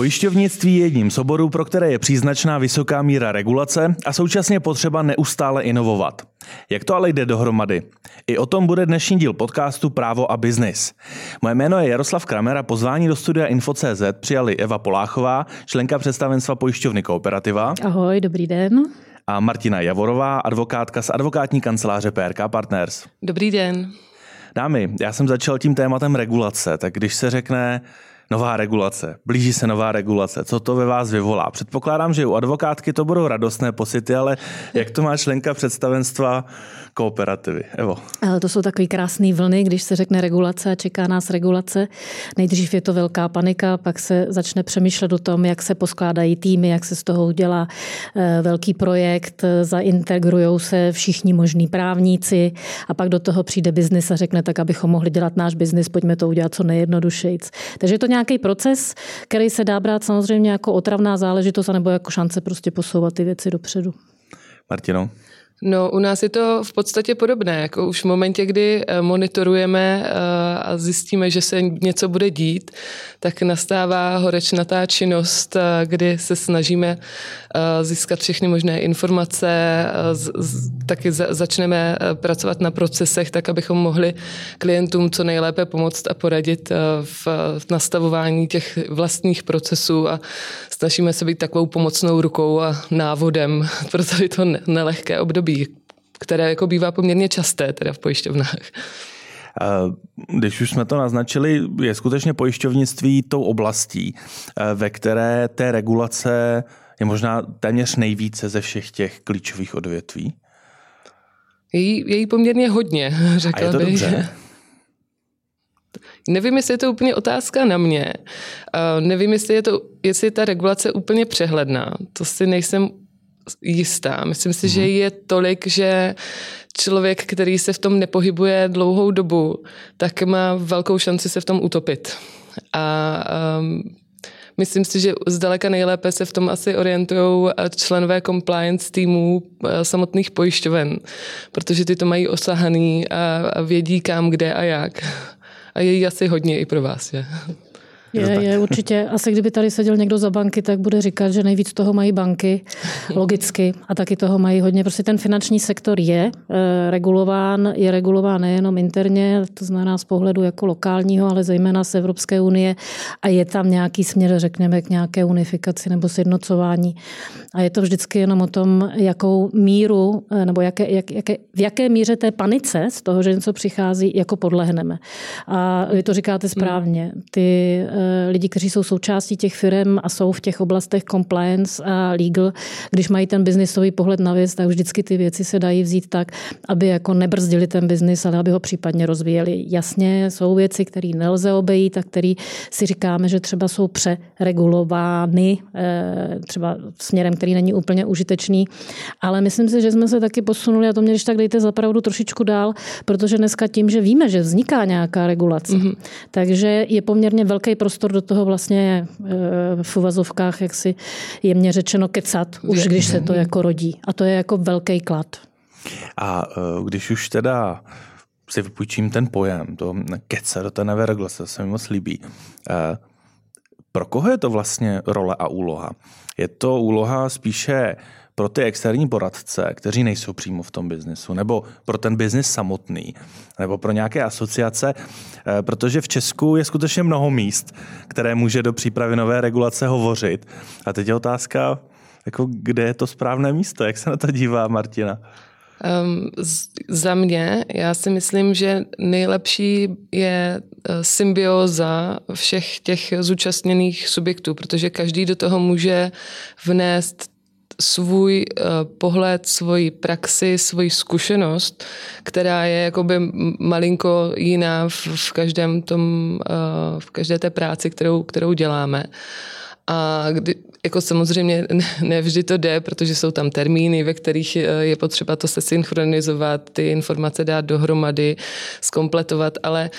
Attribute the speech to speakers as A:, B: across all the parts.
A: Pojišťovnictví je jedním z oborů, pro které je příznačná vysoká míra regulace a současně potřeba neustále inovovat. Jak to ale jde dohromady? I o tom bude dnešní díl podcastu Právo a biznis. Moje jméno je Jaroslav Kramer a pozvání do studia Info.cz přijali Eva Poláchová, členka představenstva pojišťovny Kooperativa.
B: Ahoj, dobrý den.
A: A Martina Javorová, advokátka z advokátní kanceláře PRK Partners.
C: Dobrý den.
A: Dámy, já jsem začal tím tématem regulace, tak když se řekne nová regulace, blíží se nová regulace, co to ve vás vyvolá? Předpokládám, že u advokátky to budou radostné pocity, ale jak to má členka představenstva kooperativy? Evo.
B: To jsou takové krásné vlny, když se řekne regulace a čeká nás regulace. Nejdřív je to velká panika, pak se začne přemýšlet o tom, jak se poskládají týmy, jak se z toho udělá eh, velký projekt, zaintegrují se všichni možní právníci a pak do toho přijde biznis a řekne, tak abychom mohli dělat náš biznis, pojďme to udělat co nejjednodušejc. Takže je to nějaký proces, který se dá brát samozřejmě jako otravná záležitost, anebo jako šance prostě posouvat ty věci dopředu.
A: Martino?
C: No, u nás je to v podstatě podobné. Jako už v momentě, kdy eh, monitorujeme eh, a zjistíme, že se něco bude dít, tak nastává horečnatá činnost, eh, kdy se snažíme získat všechny možné informace, taky začneme pracovat na procesech, tak abychom mohli klientům co nejlépe pomoct a poradit v nastavování těch vlastních procesů a snažíme se být takovou pomocnou rukou a návodem pro tady to nelehké období období, které jako bývá poměrně časté teda v pojišťovnách.
A: Když už jsme to naznačili, je skutečně pojišťovnictví tou oblastí, ve které té regulace je možná téměř nejvíce ze všech těch klíčových odvětví?
C: Je jí, je jí poměrně hodně, řekla
A: A je to
C: bych.
A: dobře?
C: Nevím, jestli je to úplně otázka na mě. Nevím, jestli je, to, jestli je ta regulace úplně přehledná. To si nejsem jistá. Myslím si, že mhm. je tolik, že člověk, který se v tom nepohybuje dlouhou dobu, tak má velkou šanci se v tom utopit. A um, Myslím si, že zdaleka nejlépe se v tom asi orientují členové compliance týmů eh, samotných pojišťoven, protože ty to mají osahaný a vědí kam, kde a jak. A je asi hodně i pro vás. Je.
B: Je, je určitě. Asi kdyby tady seděl někdo za banky, tak bude říkat, že nejvíc toho mají banky, logicky, a taky toho mají hodně. Prostě ten finanční sektor je e, regulován, je regulován nejenom interně, to znamená z pohledu jako lokálního, ale zejména z Evropské unie a je tam nějaký směr, řekněme, k nějaké unifikaci nebo sjednocování. A je to vždycky jenom o tom, jakou míru, e, nebo jaké, jak, jaké, v jaké míře té panice z toho, že něco přichází, jako podlehneme. A vy to říkáte správně. Ty e, Eh, lidi, kteří jsou součástí těch firm a jsou v těch oblastech compliance a legal, když mají ten biznisový pohled na věc, tak vždycky ty věci se dají vzít tak, aby jako nebrzdili ten biznis, ale aby ho případně rozvíjeli. Jasně, jsou věci, které nelze obejít a které si říkáme, že třeba jsou přeregulovány, eh, třeba směrem, který není úplně užitečný. Ale myslím si, že jsme se taky posunuli a to mě když tak dejte zapravdu trošičku dál, protože dneska tím, že víme, že vzniká nějaká regulace, mm-hmm. takže je poměrně velký prostor prostor do toho vlastně eh, v uvazovkách, jak si jemně řečeno, kecat, už když se to jako rodí. A to je jako velký klad.
A: A eh, když už teda si vypůjčím ten pojem, to keca do té nové regulace, se mi moc líbí. Eh, pro koho je to vlastně role a úloha? Je to úloha spíše pro ty externí poradce, kteří nejsou přímo v tom biznesu, nebo pro ten biznis samotný, nebo pro nějaké asociace, eh, protože v Česku je skutečně mnoho míst, které může do přípravy nové regulace hovořit. A teď je otázka, jako kde je to správné místo, jak se na to dívá Martina? Um,
C: za mě, já si myslím, že nejlepší je eh, symbioza všech těch zúčastněných subjektů, protože každý do toho může vnést svůj uh, pohled, svoji praxi, svoji zkušenost, která je jakoby malinko jiná v, v každém tom, uh, v každé té práci, kterou, kterou děláme. A kdy, jako samozřejmě nevždy to jde, protože jsou tam termíny, ve kterých eh, je potřeba to se synchronizovat, ty informace dát dohromady, skompletovat, ale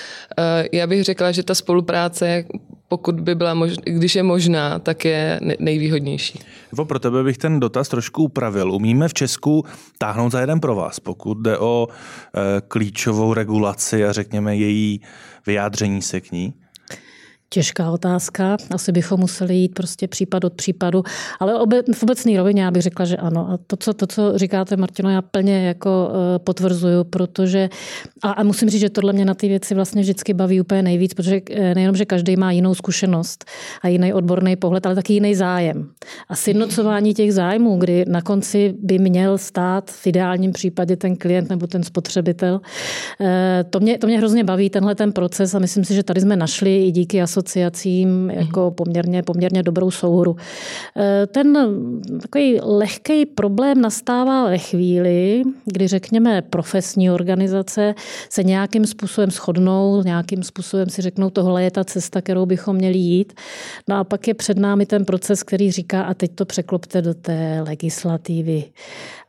C: já bych řekla, že ta spolupráce pokud by byla možná, když je možná, tak je nejvýhodnější.
A: Evo, pro tebe bych ten dotaz trošku upravil. Umíme v Česku táhnout za jeden pro vás, pokud jde o e, klíčovou regulaci a řekněme její vyjádření se k ní?
B: Těžká otázka. Asi bychom museli jít prostě případ od případu. Ale obe, v obecné rovině já bych řekla, že ano. A to, co, to, co říkáte, Martino, já plně jako uh, potvrzuju, protože a, a musím říct, že tohle mě na ty věci vlastně vždycky baví úplně nejvíc, protože eh, nejenom, že každý má jinou zkušenost a jiný odborný pohled, ale taky jiný zájem. A sjednocování těch zájmů, kdy na konci by měl stát v ideálním případě ten klient nebo ten spotřebitel, eh, to mě, to mě hrozně baví, tenhle ten proces a myslím si, že tady jsme našli i díky asociacím jako poměrně, poměrně dobrou souhru. Eh, ten takový lehký problém nastává ve chvíli, kdy řekněme profesní organizace se nějakým způsobem shodnou, nějakým způsobem si řeknou, tohle je ta cesta, kterou bychom měli jít. No a pak je před námi ten proces, který říká, a teď to překlopte do té legislativy.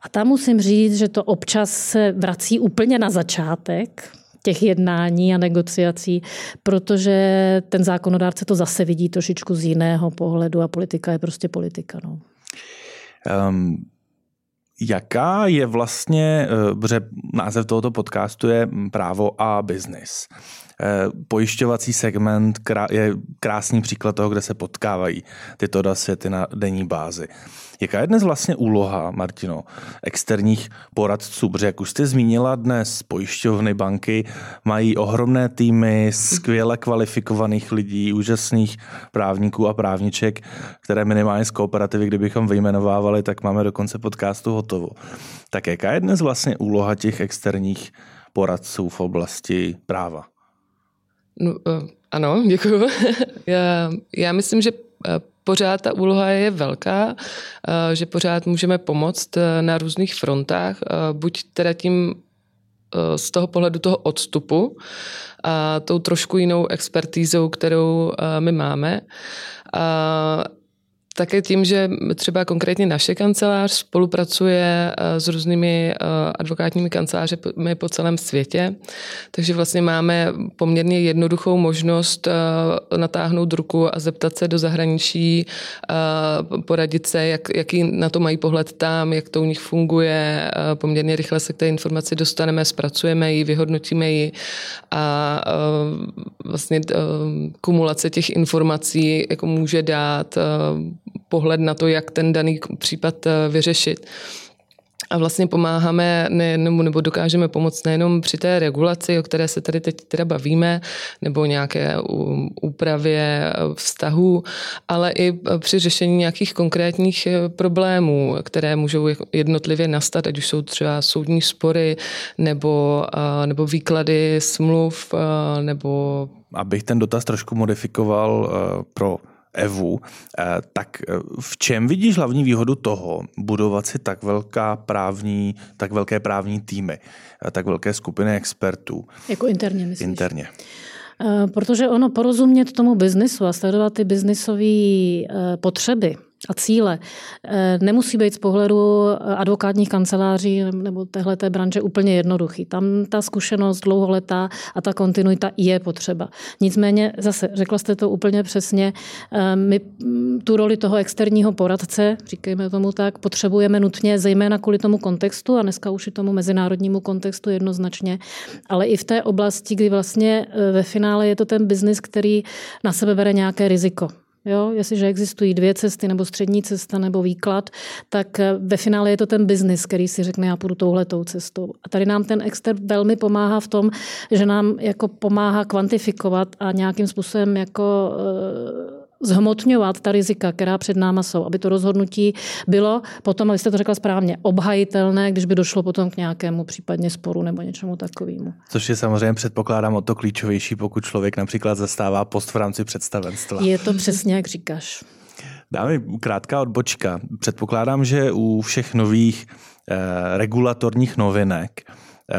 B: A tam musím říct, že to občas se vrací úplně na začátek, těch jednání a negociací, protože ten zákonodárce to zase vidí trošičku z jiného pohledu a politika je prostě politika. No. Um,
A: jaká je vlastně, eh, protože název tohoto podcastu je právo a biznis. Eh, pojišťovací segment je krásný příklad toho, kde se potkávají tyto dva světy na denní bázi. Jaká je dnes vlastně úloha, Martino, externích poradců? Protože jak už jste zmínila dnes, pojišťovny, banky mají ohromné týmy skvěle kvalifikovaných lidí, úžasných právníků a právniček, které minimálně z kooperativy, kdybychom vyjmenovávali, tak máme do konce podcastu hotovo. Tak jaká je dnes vlastně úloha těch externích poradců v oblasti práva?
C: No, uh, ano, děkuji. já, já myslím, že eh, pořád ta úloha je velká, eh, že pořád můžeme pomoct na různých frontách, buď teda tím z toho pohledu toho odstupu a tou trošku jinou expertízou, kterou my máme. Také tím, že třeba konkrétně naše kancelář spolupracuje eh, s různými eh, advokátními kancelářemi po celém světě, takže vlastně máme poměrně jednoduchou možnost eh, natáhnout ruku a zeptat se do zahraničí, poradit se, jak, jaký na to mají pohled tam, jak to u nich funguje. Poměrně rychle se k té informaci dostaneme, zpracujeme ji, vyhodnotíme ji a vlastně kumulace těch informací jako může dát pohled na to, jak ten daný případ eh, vyřešit. A vlastně pomáháme, ne, nebo, nebo dokážeme pomoct nejenom při té regulaci, o které se tady teď teda bavíme, nebo nějaké úpravě vztahů, ale i při řešení nějakých konkrétních eh, problémů, které můžou jednotlivě nastat, ať už jsou třeba soudní spory, nebo, eh, nebo výklady smluv, nebo
A: Abych ten dotaz trošku modifikoval pro Evu, eh, tak eh, v čem vidíš hlavní výhodu toho budovat si tak velká právní, tak velké právní týmy, eh, tak velké skupiny expertů?
B: Jako interně, myslíš?
A: Interně.
B: Protože ono porozumět tomu biznisu a sledovat ty biznisové potřeby, a cíle eh, nemusí být z pohledu eh, advokátních kanceláří nebo téhle branže úplně jednoduchý. Tam ta zkušenost dlouholetá a ta kontinuita je potřeba. Nicméně, zase řekla jste to úplně přesně, eh, my mm, tu roli toho externího poradce, říkejme tomu tak, potřebujeme nutně, zejména kvůli tomu kontextu a dneska už i tomu mezinárodnímu kontextu jednoznačně, ale i v té oblasti, kdy vlastně ve finále je to ten biznis, který na sebe bere nějaké riziko. Jo, jestliže existují dvě cesty, nebo střední cesta, nebo výklad, tak eh, ve finále je to ten biznis, který si řekne, já půjdu touhletou cestou. A tady nám ten exter velmi pomáhá v tom, že nám jako pomáhá kvantifikovat a nějakým způsobem jako uh, zhmotňovat ta rizika, která před náma jsou, aby to rozhodnutí bylo potom, abyste to řekla správně, obhajitelné, když by došlo potom k nějakému případně sporu nebo něčemu takovému.
A: Což je samozřejmě předpokládám o to klíčovější, pokud člověk například zastává post v rámci představenstva.
B: Je to přesně, jak říkáš.
A: Dáme krátká odbočka. Předpokládám, že u všech nových eh, regulatorních novinek eh,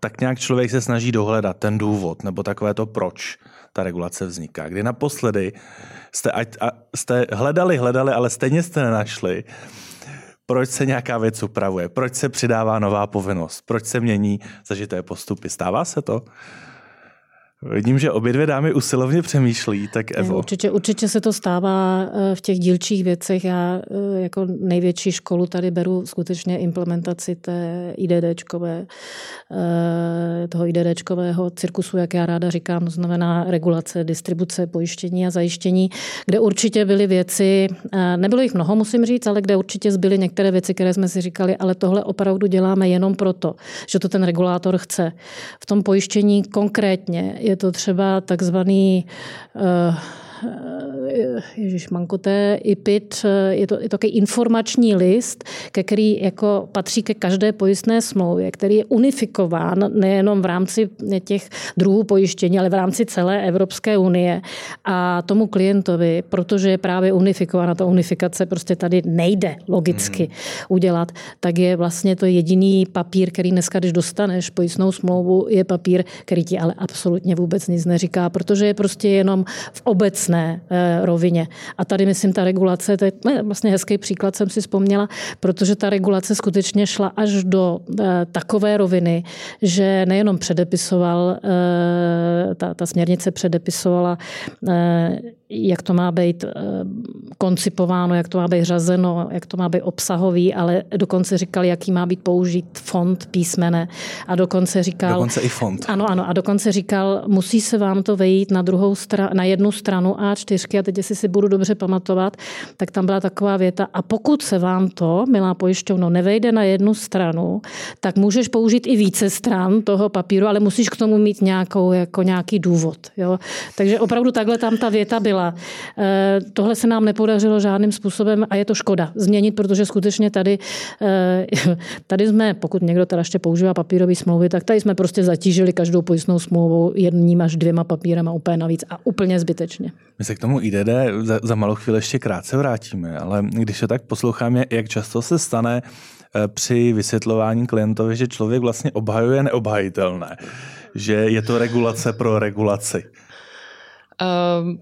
A: tak nějak člověk se snaží dohledat ten důvod nebo takové to proč ta regulace vzniká. Kdy naposledy jste, ať, a, jste hledali, hledali, ale stejně jste nenašli, proč se nějaká věc upravuje, proč se přidává nová povinnost, proč se mění zažité postupy. Stává se to? Vidím, že obě dvě dámy usilovně přemýšlí, tak Evo.
B: Určitě, určitě se to stává eh, v těch dílčích věcech. Já eh, jako největší školu tady beru skutečně implementaci té IDDčkové, eh, toho IDDčkového cirkusu, jak já ráda říkám, to znamená regulace, distribuce, pojištění a zajištění, kde určitě byly věci, nebylo jich mnoho, musím říct, ale kde určitě zbyly některé věci, které jsme si říkali, ale tohle opravdu děláme jenom proto, že to ten regulátor chce. V tom pojištění konkrétně je to třeba takzvaný Eh, Ježíš Mankoté, IPIT, eh, je to, je to takový informační list, ke který jako patří ke každé pojistné smlouvě, který je unifikován nejenom v rámci těch druhů pojištění, ale v rámci celé Evropské unie. A tomu klientovi, protože je právě unifikována, ta unifikace prostě tady nejde logicky hmm. udělat, tak je vlastně to jediný papír, který dneska, když dostaneš pojistnou smlouvu, je papír, který ti ale absolutně vůbec nic neříká, protože je prostě jenom v obec obecné eh, rovině. A tady, myslím, ta regulace, to je vlastně hezký příklad, jsem si vzpomněla, protože ta regulace skutečně šla až do eh, takové roviny, že nejenom předepisoval, eh, ta, ta směrnice předepisovala, jak to má být koncipováno, jak to má být řazeno, jak to má být obsahový, ale dokonce říkal, jaký má být použít fond písmene a dokonce říkal...
A: Dokonce i fond.
B: Ano, ano, a dokonce říkal, musí se vám to vejít na druhou stranu, na jednu stranu a4, a teď jestli si budu dobře pamatovat, tak tam byla taková věta, a pokud se vám to, milá pojišťovno, nevejde na jednu stranu, tak můžeš použít i více stran toho papíru, ale musíš k tomu mít nějakou, jako nějaký důvod. Jo? Takže opravdu takhle tam ta věta byla. E, tohle se nám nepodařilo žádným způsobem a je to škoda změnit, protože skutečně tady, e, tady jsme, pokud někdo teda ještě používá papírové smlouvy, tak tady jsme prostě zatížili každou pojistnou smlouvu jedním až dvěma papírama úplně navíc a úplně zbytečně.
A: My se k tomu IDD za, za malou chvíli ještě krátce vrátíme, ale když se tak posloucháme, jak často se stane eh, při vysvětlování klientovi, že člověk vlastně obhajuje neobhajitelné, že je to regulace pro regulaci. Um,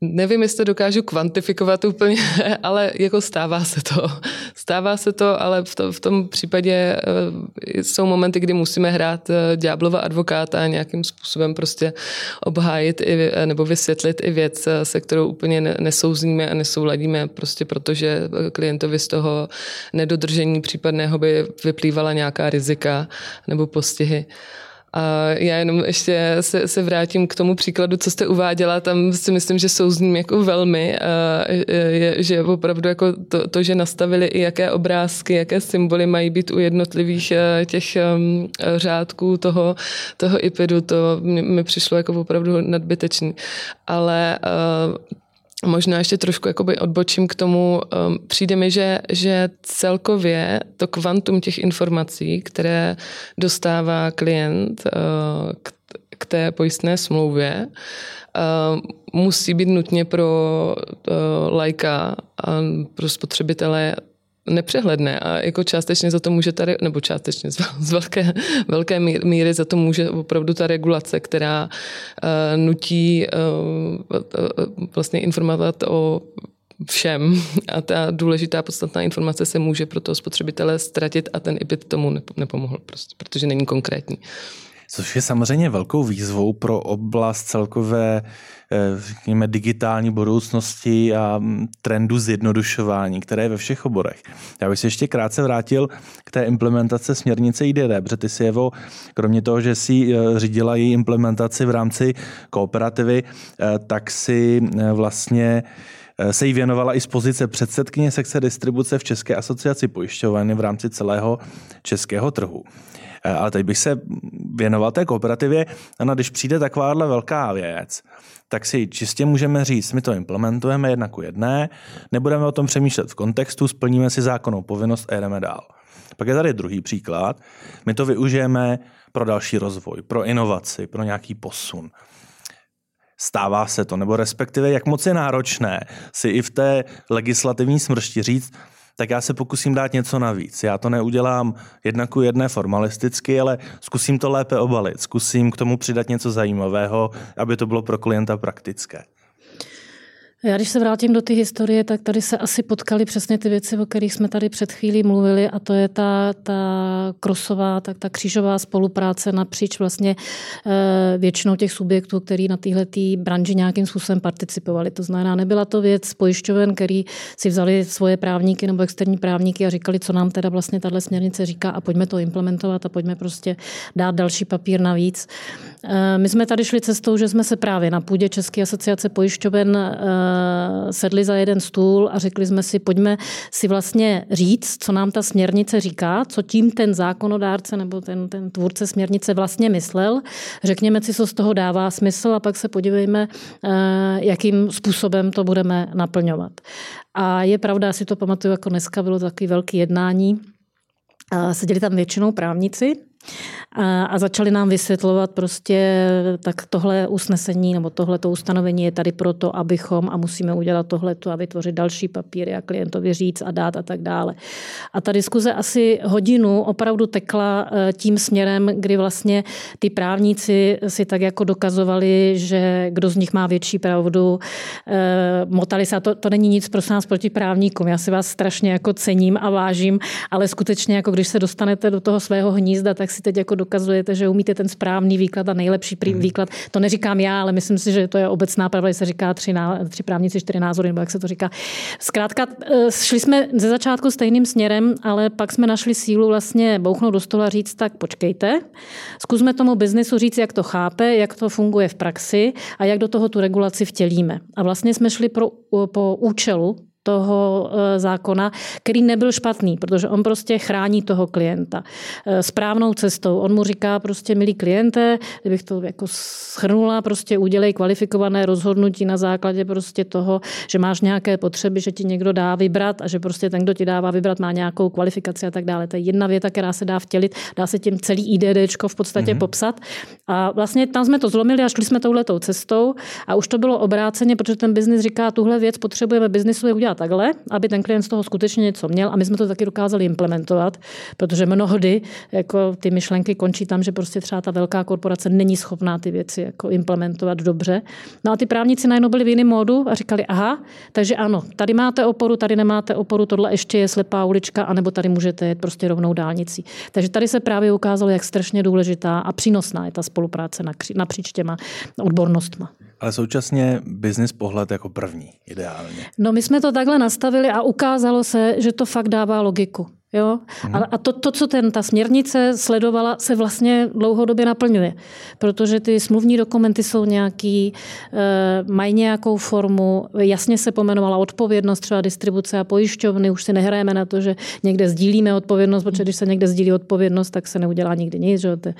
C: Nevím, jestli dokážu kvantifikovat úplně, ale jako stává se to. Stává se to, ale v, to, v tom případě uh, jsou momenty, kdy musíme hrát ďáblova advokáta a nějakým způsobem prostě obhájit i, nebo vysvětlit i věc, se kterou úplně nesouzníme a nesouladíme, prostě protože klientovi z toho nedodržení případného by vyplývala nějaká rizika nebo postihy. A já jenom ještě se, se vrátím k tomu příkladu, co jste uváděla, tam si myslím, že jsou z ním jako velmi, a je, že opravdu jako to, to, že nastavili i jaké obrázky, jaké symboly mají být u jednotlivých těch řádků toho, toho IPIDu, to mi přišlo jako opravdu nadbytečný. Ale Možná ještě trošku jakoby odbočím k tomu. Um, přijde mi, že, že celkově to kvantum těch informací, které dostává klient uh, k, k té pojistné smlouvě, uh, musí být nutně pro uh, lajka a pro spotřebitele nepřehledné a jako částečně za to může ta, nebo částečně z velké, velké míry za to může opravdu ta regulace, která uh, nutí uh, vlastně informovat o všem a ta důležitá podstatná informace se může pro toho spotřebitele ztratit a ten IPIT tomu nepomohl prostě, protože není konkrétní.
A: Což je samozřejmě velkou výzvou pro oblast celkové Eh, řekněme, digitální budoucnosti a mm, trendu zjednodušování, které je ve všech oborech. Já bych se ještě krátce vrátil k té implementace směrnice IDD, protože ty si Evo, kromě toho, že si eh, řídila její implementaci v rámci kooperativy, eh, tak si vlastně se jí věnovala i z pozice předsedkyně sekce distribuce v České asociaci pojišťoven v rámci celého českého trhu. Ale teď bych se věnoval té kooperativě, a když přijde takováhle velká věc, tak si čistě můžeme říct, my to implementujeme jedna ku jedné, nebudeme o tom přemýšlet v kontextu, splníme si zákonnou povinnost a jedeme dál. Pak je tady druhý příklad. My to využijeme pro další rozvoj, pro inovaci, pro nějaký posun. Stává se to, nebo respektive jak moc je náročné si i v té legislativní smršti říct, tak já se pokusím dát něco navíc. Já to neudělám jednak ku jedné formalisticky, ale zkusím to lépe obalit, zkusím k tomu přidat něco zajímavého, aby to bylo pro klienta praktické.
B: Já když se vrátím do té historie, tak tady se asi potkali přesně ty věci, o kterých jsme tady před chvílí mluvili a to je ta, ta krosová, tak ta křížová spolupráce napříč vlastně eh, většinou těch subjektů, který na téhle branži nějakým způsobem participovali. To znamená, nebyla to věc pojišťoven, který si vzali svoje právníky nebo externí právníky a říkali, co nám teda vlastně tahle směrnice říká a pojďme to implementovat a pojďme prostě dát další papír navíc. Eh, my jsme tady šli cestou, že jsme se právě na půdě České asociace pojišťoven eh, sedli za jeden stůl a řekli jsme si, pojďme si vlastně říct, co nám ta směrnice říká, co tím ten zákonodárce nebo ten, ten tvůrce směrnice vlastně myslel. Řekněme si, co z toho dává smysl a pak se podívejme, eh, jakým způsobem to budeme naplňovat. A je pravda, já si to pamatuju, jako dneska bylo takový velký jednání. Seděli tam většinou právníci, a začali nám vysvětlovat prostě, tak tohle usnesení nebo tohle to ustanovení je tady proto, abychom a musíme udělat tohleto a vytvořit další papíry a klientovi říct a dát a tak dále. A ta diskuze asi hodinu opravdu tekla eh, tím směrem, kdy vlastně ty právníci si tak jako dokazovali, že kdo z nich má větší pravdu. Eh, motali se, a to, to není nic pro nás proti právníkům. Já si vás strašně jako cením a vážím, ale skutečně jako když se dostanete do toho svého hnízda, tak si teď jako dokazujete, že umíte ten správný výklad a nejlepší hmm. výklad. To neříkám já, ale myslím si, že to je obecná pravda, se říká tři, ná, tři právníci, čtyři názory, nebo jak se to říká. Zkrátka, eh, šli jsme ze začátku stejným směrem, ale pak jsme našli sílu vlastně bouchnout do stola a říct, tak počkejte, zkusme tomu biznesu říct, jak to chápe, jak to funguje v praxi a jak do toho tu regulaci vtělíme. A vlastně jsme šli pro, po účelu toho eh, zákona, který nebyl špatný, protože on prostě chrání toho klienta eh, správnou cestou. On mu říká prostě, milí kliente, kdybych to jako schrnula, prostě udělej kvalifikované rozhodnutí na základě prostě toho, že máš nějaké potřeby, že ti někdo dá vybrat a že prostě ten, kdo ti dává vybrat, má nějakou kvalifikaci a tak dále. To je jedna věta, která se dá vtělit, dá se tím celý IDDčko v podstatě mm-hmm. popsat. A vlastně tam jsme to zlomili a šli jsme touhletou cestou a už to bylo obráceně, protože ten biznis říká, tuhle věc potřebujeme biznisu udělat takhle, aby ten klient z toho skutečně něco měl a my jsme to taky dokázali implementovat, protože mnohdy jako ty myšlenky končí tam, že prostě třeba ta velká korporace není schopná ty věci jako implementovat dobře. No a ty právníci najednou byli v jiném módu a říkali, aha, takže ano, tady máte oporu, tady nemáte oporu, tohle ještě je slepá ulička, anebo tady můžete jet prostě rovnou dálnicí. Takže tady se právě ukázalo, jak strašně důležitá a přínosná je ta spolupráce napříč těma odbornostma.
A: Ale současně business pohled jako první, ideálně.
B: No my jsme to takhle nastavili a ukázalo se, že to fakt dává logiku. Jo? A, a to, to, co ten, ta směrnice sledovala, se vlastně dlouhodobě naplňuje. Protože ty smluvní dokumenty jsou nějaký, e, mají nějakou formu, jasně se pomenovala odpovědnost, třeba distribuce a pojišťovny, už si nehrajeme na to, že někde sdílíme odpovědnost, protože když se někde sdílí odpovědnost, tak se neudělá nikdy nic. Že? Te,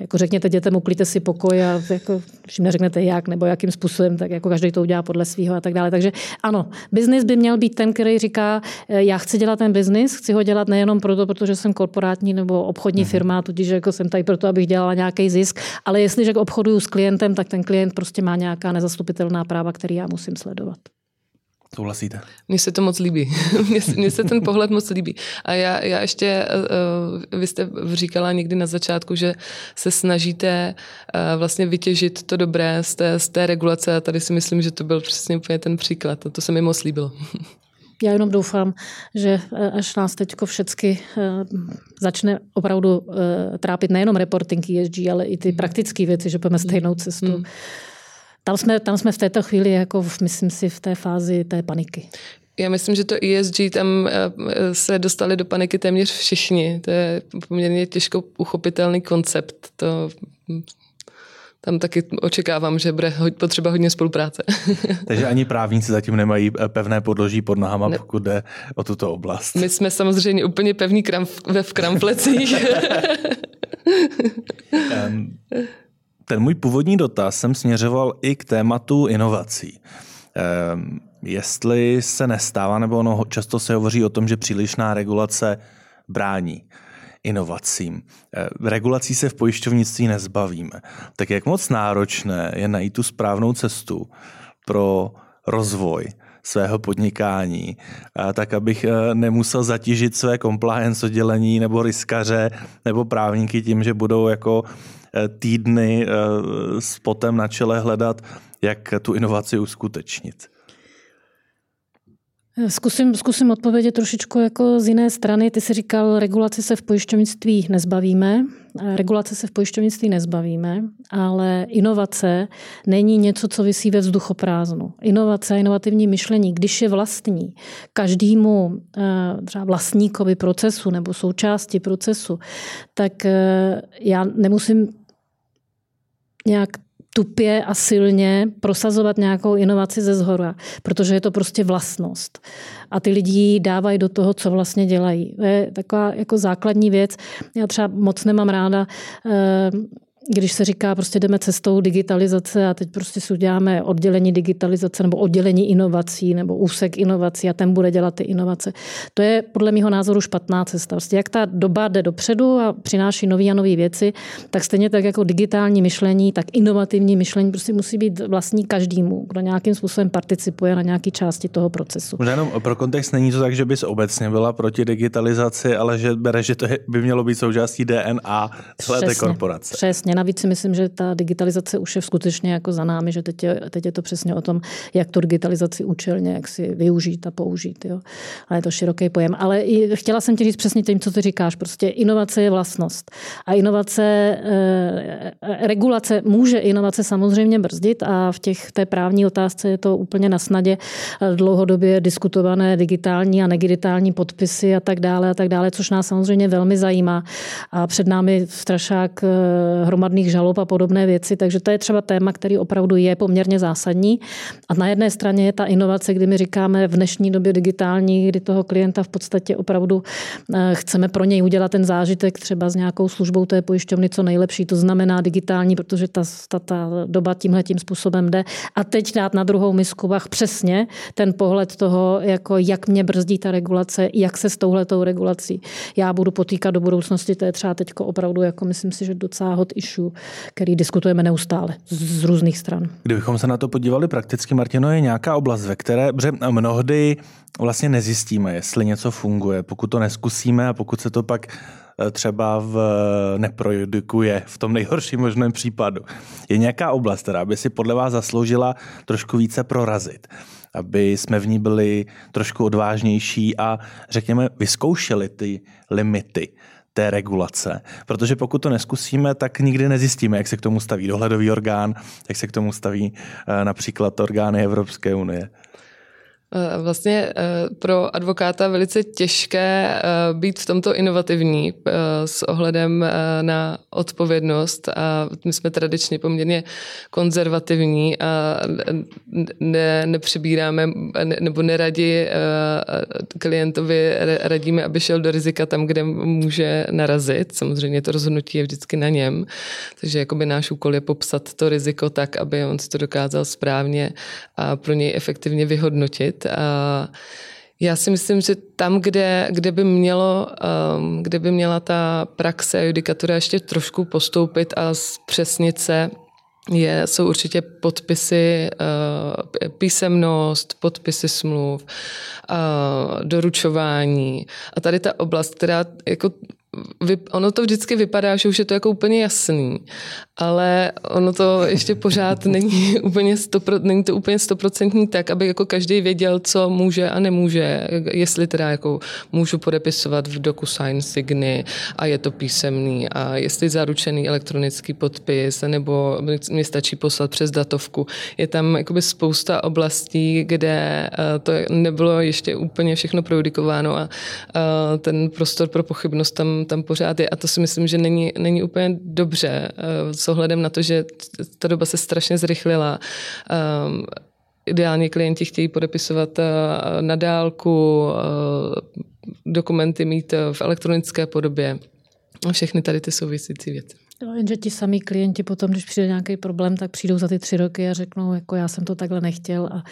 B: jako řekněte dětem, uklíte si pokoj a jako, když jim neřeknete jak nebo jakým způsobem, tak jako každý to udělá podle svého a tak dále. Takže ano, biznis by měl být ten, který říká, e, já chci dělat ten biznis, chci ho dělat nejenom proto, protože jsem korporátní nebo obchodní mm-hmm. firma, tudíž jako jsem tady proto, abych dělala nějaký zisk, ale jestliže obchoduju s klientem, tak ten klient prostě má nějaká nezastupitelná práva, který já musím sledovat.
A: Souhlasíte?
C: Mně se to moc líbí. Mně se, mně se ten pohled moc líbí. A já, já ještě, uh, vy jste říkala někdy na začátku, že se snažíte uh, vlastně vytěžit to dobré z té, z té regulace a tady si myslím, že to byl přesně úplně ten příklad. A to se mi moc líbilo.
B: Já jenom doufám, že eh, až nás teď všechny eh, začne opravdu eh, trápit nejenom reporting ESG, ale i ty praktické věci, že půjdeme stejnou cestu. Hmm. Tam jsme, tam jsme v této chvíli, jako v, myslím si, v té fázi té paniky.
C: Já myslím, že to ESG tam se dostali do paniky téměř všichni. To je poměrně těžko uchopitelný koncept. To tam taky očekávám, že bude potřeba hodně spolupráce.
A: Takže ani právníci zatím nemají eh, pevné podloží pod nohama, ne. pokud jde o tuto oblast.
C: My jsme samozřejmě úplně pevní kram, ve v kramflecích.
A: Ten můj původní dotaz jsem směřoval i k tématu inovací. Jestli se nestává, nebo ono často se hovoří o tom, že přílišná regulace brání inovacím. Eh, regulací se v pojišťovnictví nezbavíme. Tak jak moc náročné je najít tu správnou cestu pro rozvoj svého podnikání, tak abych eh, nemusel zatížit své compliance oddělení nebo riskaře nebo právníky tím, že budou jako eh, týdny s potem na čele hledat, jak tu inovaci uskutečnit.
B: Zkusím, zkusím odpovědět trošičku jako z jiné strany. Ty jsi říkal, regulace se v pojišťovnictví nezbavíme. Regulace se v pojišťovnictví nezbavíme, ale inovace není něco, co vysí ve vzduchoprázdnu. Inovace a inovativní myšlení, když je vlastní každému eh, třeba vlastníkovi procesu nebo součásti procesu, tak eh, já nemusím nějak tupě a silně prosazovat nějakou inovaci ze zhora, protože je to prostě vlastnost. A ty lidi dávají do toho, co vlastně dělají. To je taková jako základní věc. Já třeba moc nemám ráda eh, když se říká, prostě jdeme cestou digitalizace a teď prostě si uděláme oddělení digitalizace nebo oddělení inovací nebo úsek inovací a ten bude dělat ty inovace. To je podle mého názoru špatná cesta. Prostě jak ta doba jde dopředu a přináší nové a nové věci, tak stejně tak jako digitální myšlení, tak inovativní myšlení prostě musí být vlastní každému, kdo nějakým způsobem participuje na nějaké části toho procesu.
A: Možná jenom pro kontext není to tak, že bys obecně byla proti digitalizaci, ale že bere, že to by mělo být součástí DNA celé té korporace.
B: Přesně, navíc si myslím, že ta digitalizace už je skutečně jako za námi, že teď je, teď je to přesně o tom, jak tu digitalizaci účelně, jak si využít a použít. Jo. Ale je to široký pojem. Ale i, chtěla jsem ti říct přesně tím, co ty říkáš. Prostě inovace je vlastnost. A inovace, e, regulace může inovace samozřejmě brzdit a v těch té právní otázce je to úplně na snadě eh, dlouhodobě diskutované digitální a negitální podpisy a tak dále a tak dále, což nás samozřejmě velmi zajímá. A před námi strašák hromadný hromadných žalob a podobné věci. Takže to je třeba téma, který opravdu je poměrně zásadní. A na jedné straně je ta inovace, kdy my říkáme v dnešní době digitální, kdy toho klienta v podstatě opravdu eh, chceme pro něj udělat ten zážitek třeba s nějakou službou té pojišťovny co nejlepší. To znamená digitální, protože ta, ta, ta doba tímhle tím způsobem jde. A teď dát na druhou misku vach přesně ten pohled toho, jako jak mě brzdí ta regulace, jak se s touhletou regulací já budu potýkat do budoucnosti. To je třeba teď opravdu, jako myslím si, že docela hot issue issue, který diskutujeme neustále z různých stran.
A: Kdybychom se na to podívali prakticky, Martino, je nějaká oblast, ve které protože mnohdy vlastně nezjistíme, jestli něco funguje, pokud to neskusíme a pokud se to pak eh, třeba v, neprojudikuje v tom nejhorším možném případu. Je nějaká oblast, která by si podle vás zasloužila trošku více prorazit, aby jsme v ní byli trošku odvážnější a řekněme vyzkoušeli ty limity té regulace. Protože pokud to neskusíme, tak nikdy nezjistíme, jak se k tomu staví dohledový orgán, jak se k tomu staví eh, například orgány Evropské unie.
C: Eh, vlastně eh, pro advokáta velice těžké eh, být v tomto inovativní s ohledem na odpovědnost. A my jsme tradičně poměrně konzervativní a ne, nepřibíráme nebo neradi klientovi radíme, aby šel do rizika tam, kde může narazit. Samozřejmě to rozhodnutí je vždycky na něm, takže jakoby náš úkol je popsat to riziko tak, aby on si to dokázal správně a pro něj efektivně vyhodnotit změnit. Já si myslím, že tam, kde, kde, by, mělo, um, kde by měla ta praxe a judikatura ještě trošku postoupit a zpřesnit se, je, jsou určitě podpisy, uh, písemnost, podpisy smluv, uh, doručování. A tady ta oblast, která jako ono to vždycky vypadá, že už je to jako úplně jasný, ale ono to ještě pořád není úplně stopro, není to úplně stoprocentní tak, aby jako každý věděl, co může a nemůže, jestli teda jako můžu podepisovat v DocuSign Signy a je to písemný a jestli zaručený elektronický podpis nebo mi stačí poslat přes datovku. Je tam jakoby spousta oblastí, kde eh, to nebylo ještě úplně všechno projudikováno a eh, ten prostor pro pochybnost tam, tam pořád je a to si myslím, že není, není úplně dobře eh, s ohledem na to, že ta doba se strašně zrychlila. Um, ideálně klienti chtějí podepisovat uh, na dálku, uh, dokumenty mít v elektronické podobě. Všechny tady ty souvisící věci.
B: No, jenže ti samý klienti potom, když přijde nějaký problém, tak přijdou za ty tři roky a řeknou, jako já jsem to takhle nechtěl a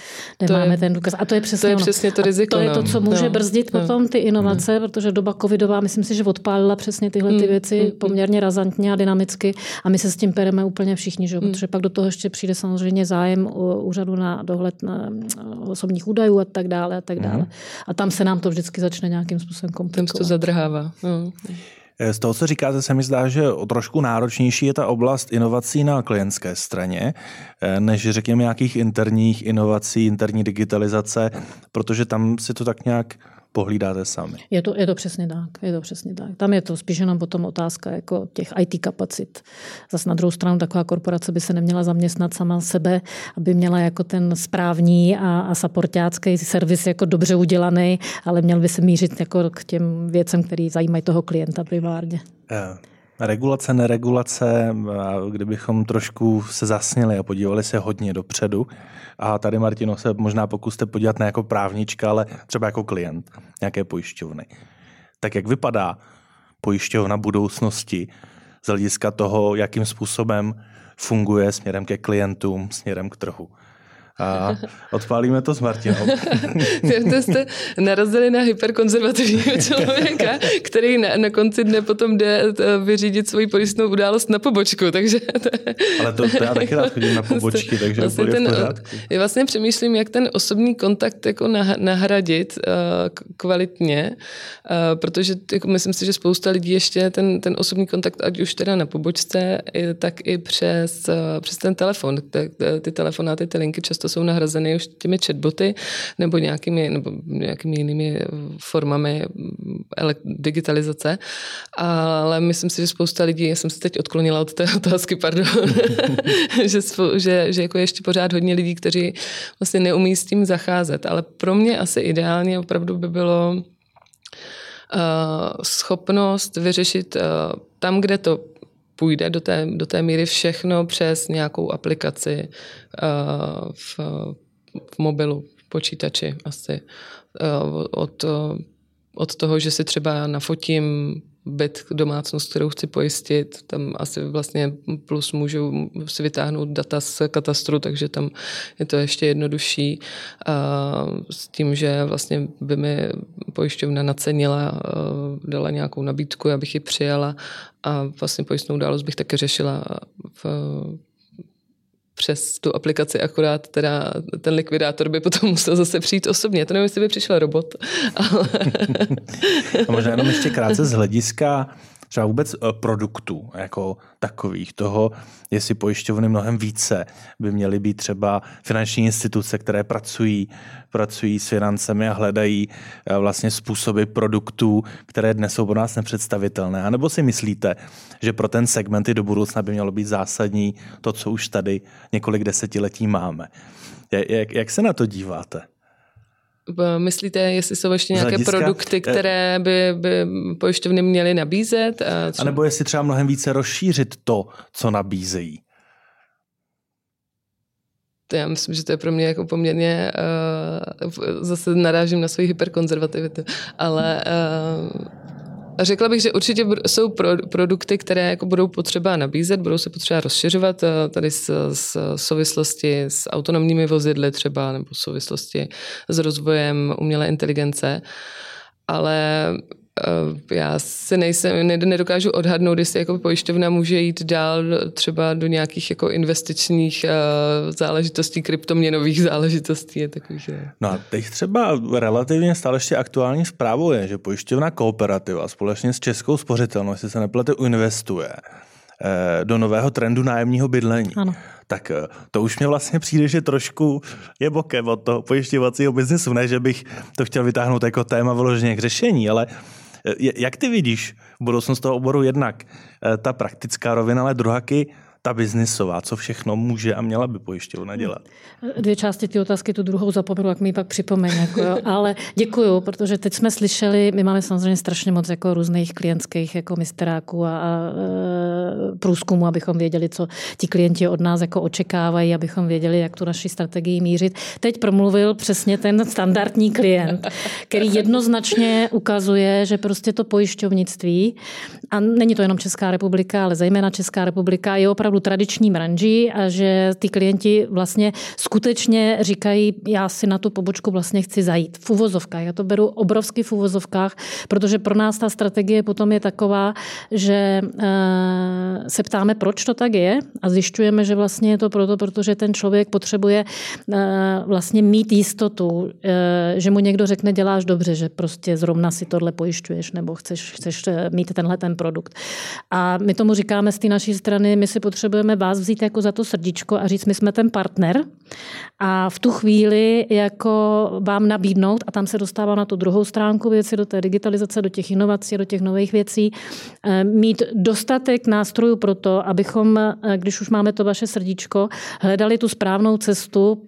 B: nemáme je, ten důkaz. A to je přesně,
C: to, je přesně to riziko.
B: A to je to, no. co může no, brzdit no, potom ty inovace, no. protože doba covidová, myslím si, že odpálila přesně tyhle ty mm, věci mm, mm, poměrně razantně a dynamicky a my se s tím pereme úplně všichni, že? Protože pak do toho ještě přijde samozřejmě zájem o úřadu na dohled na osobních údajů a tak dále a tak dále. Mm. A tam se nám to vždycky začne nějakým způsobem komplikovat.
C: Tam se to zadrhává. No.
A: Eh, z toho, co říkáte, se mi zdá, že o trošku náročnější je ta oblast inovací na klientské straně, eh, než řekněme nějakých interních inovací, interní digitalizace, protože tam si to tak nějak pohlídáte sami.
B: Je to, je to přesně tak. Je to přesně tak. Tam je to spíš jenom potom otázka jako těch IT kapacit. Zas na druhou stranu taková korporace by se neměla zaměstnat sama sebe, aby měla jako ten správní a, a supportácký servis jako dobře udělaný, ale měl by se mířit jako k těm věcem, které zajímají toho klienta primárně.
A: Yeah. Regulace, neregulace, kdybychom trošku se zasněli a podívali se hodně dopředu. A tady, Martino, se možná pokuste podívat ne jako právnička, ale třeba jako klient nějaké pojišťovny. Tak jak vypadá pojišťovna budoucnosti z hlediska toho, jakým způsobem funguje směrem ke klientům, směrem k trhu? A odpálíme to s Martinou.
C: to jste narazili na hyperkonzervativního člověka, který na, na konci dne potom jde eh, vyřídit svoji pojistnou událost na pobočku, takže... To
A: Ale to, to já taky rád chodím na pobočky, takže vlastně ten.
C: Já vlastně přemýšlím, jak ten osobní kontakt jako nahradit uh, kvalitně, uh, protože jako myslím si, že spousta lidí ještě ten, ten osobní kontakt, ať už teda na pobočce, tak i přes, přes ten telefon. Ty, ty telefonáty, ty linky často často jsou nahrazeny už těmi chatboty nebo nějakými, nebo nějakými jinými formami digitalizace. Ale myslím si, že spousta lidí, já jsem se teď odklonila od té otázky, pardon, že, že, že jako ještě pořád hodně lidí, kteří vlastně neumí s tím zacházet. Ale pro mě asi ideálně opravdu by bylo Uh, schopnost vyřešit uh, tam, kde to půjde do té, do té míry všechno přes nějakou aplikaci uh, v, v mobilu, v počítači asi. Uh, od, od toho, že si třeba nafotím byt, domácnost, kterou chci pojistit. Tam asi vlastně plus můžu si vytáhnout data z katastru, takže tam je to ještě jednodušší. A s tím, že vlastně by mi pojišťovna nacenila, dala nějakou nabídku, abych ji přijala a vlastně pojistnou dálost bych také řešila v přes tu aplikaci, akorát teda ten likvidátor by potom musel zase přijít osobně. To nevím, jestli by přišel robot. Ale...
A: A možná jenom ještě krátce z hlediska třeba vůbec eh, produktů jako takových, toho, jestli pojišťovny mnohem více by měly být třeba finanční instituce, které pracují, pracují s financemi a hledají eh, vlastně způsoby produktů, které dnes jsou pro nás nepředstavitelné. A nebo si myslíte, že pro ten segmenty do budoucna by mělo být zásadní to, co už tady několik desetiletí máme? Jak, jak se na to díváte?
C: Myslíte, jestli jsou ještě nějaké hlediska, produkty, eh, které by, by pojišťovny měly nabízet?
A: A, co... a nebo jestli třeba mnohem více rozšířit to, co nabízejí?
C: To já myslím, že to je pro mě jako poměrně, uh, zase narážím na svoji hyperkonzervativitu, ale uh, Řekla bych, že určitě jsou pro, produkty, které jako budou potřeba nabízet, budou se potřeba rozšiřovat eh, tady s, s souvislosti s autonomními vozidly třeba, nebo souvislosti s rozvojem umělé inteligence. Ale já si nejsem, nedokážu odhadnout, jestli jako pojišťovna může jít dál třeba do nějakých jako investičních eh, záležitostí, kryptoměnových záležitostí. Je takových, je.
A: No a teď třeba relativně stále ještě aktuální zprávou je, že pojišťovna Kooperativa společně s Českou spořitelnou, jestli se neplete, investuje eh, do nového trendu nájemního bydlení.
B: Ano.
A: Tak to už mě vlastně přijde, že trošku je bokem od toho pojišťovacího biznesu. Ne, že bych to chtěl vytáhnout jako téma vyloženě k řešení, ale jak ty vidíš budoucnost toho oboru? Jednak eh, ta praktická rovina, ale druhaky ta biznisová, co všechno může a měla by pojišťovna dělat?
B: Dvě části ty otázky, tu druhou zapomenu, jak mi pak připomeň. Jako jo. Ale děkuju, protože teď jsme slyšeli, my máme samozřejmě strašně moc jako různých klientských jako misteráků a, a e, průzkumů, abychom věděli, co ti klienti od nás jako očekávají, abychom věděli, jak tu naši strategii mířit. Teď promluvil přesně ten standardní klient, který jednoznačně ukazuje, že prostě to pojišťovnictví, a není to jenom Česká republika, ale zejména Česká republika, je opravdu opravdu tradiční branži a že ty klienti vlastně skutečně říkají, já si na tu pobočku vlastně chci zajít. V uvozovkách. Já to beru obrovsky v uvozovkách, protože pro nás ta strategie potom je taková, že se ptáme, proč to tak je a zjišťujeme, že vlastně je to proto, protože ten člověk potřebuje vlastně mít jistotu, že mu někdo řekne, děláš dobře, že prostě zrovna si tohle pojišťuješ nebo chceš, chceš mít tenhle ten produkt. A my tomu říkáme z té naší strany, my si potřebujeme vás vzít jako za to srdíčko a říct, my jsme ten partner. A v tu chvíli jako vám nabídnout, a tam se dostává na tu druhou stránku věci, do té digitalizace, do těch inovací, do těch nových věcí, eh, mít dostatek nástrojů pro to, abychom, eh, když už máme to vaše srdíčko, hledali tu správnou cestu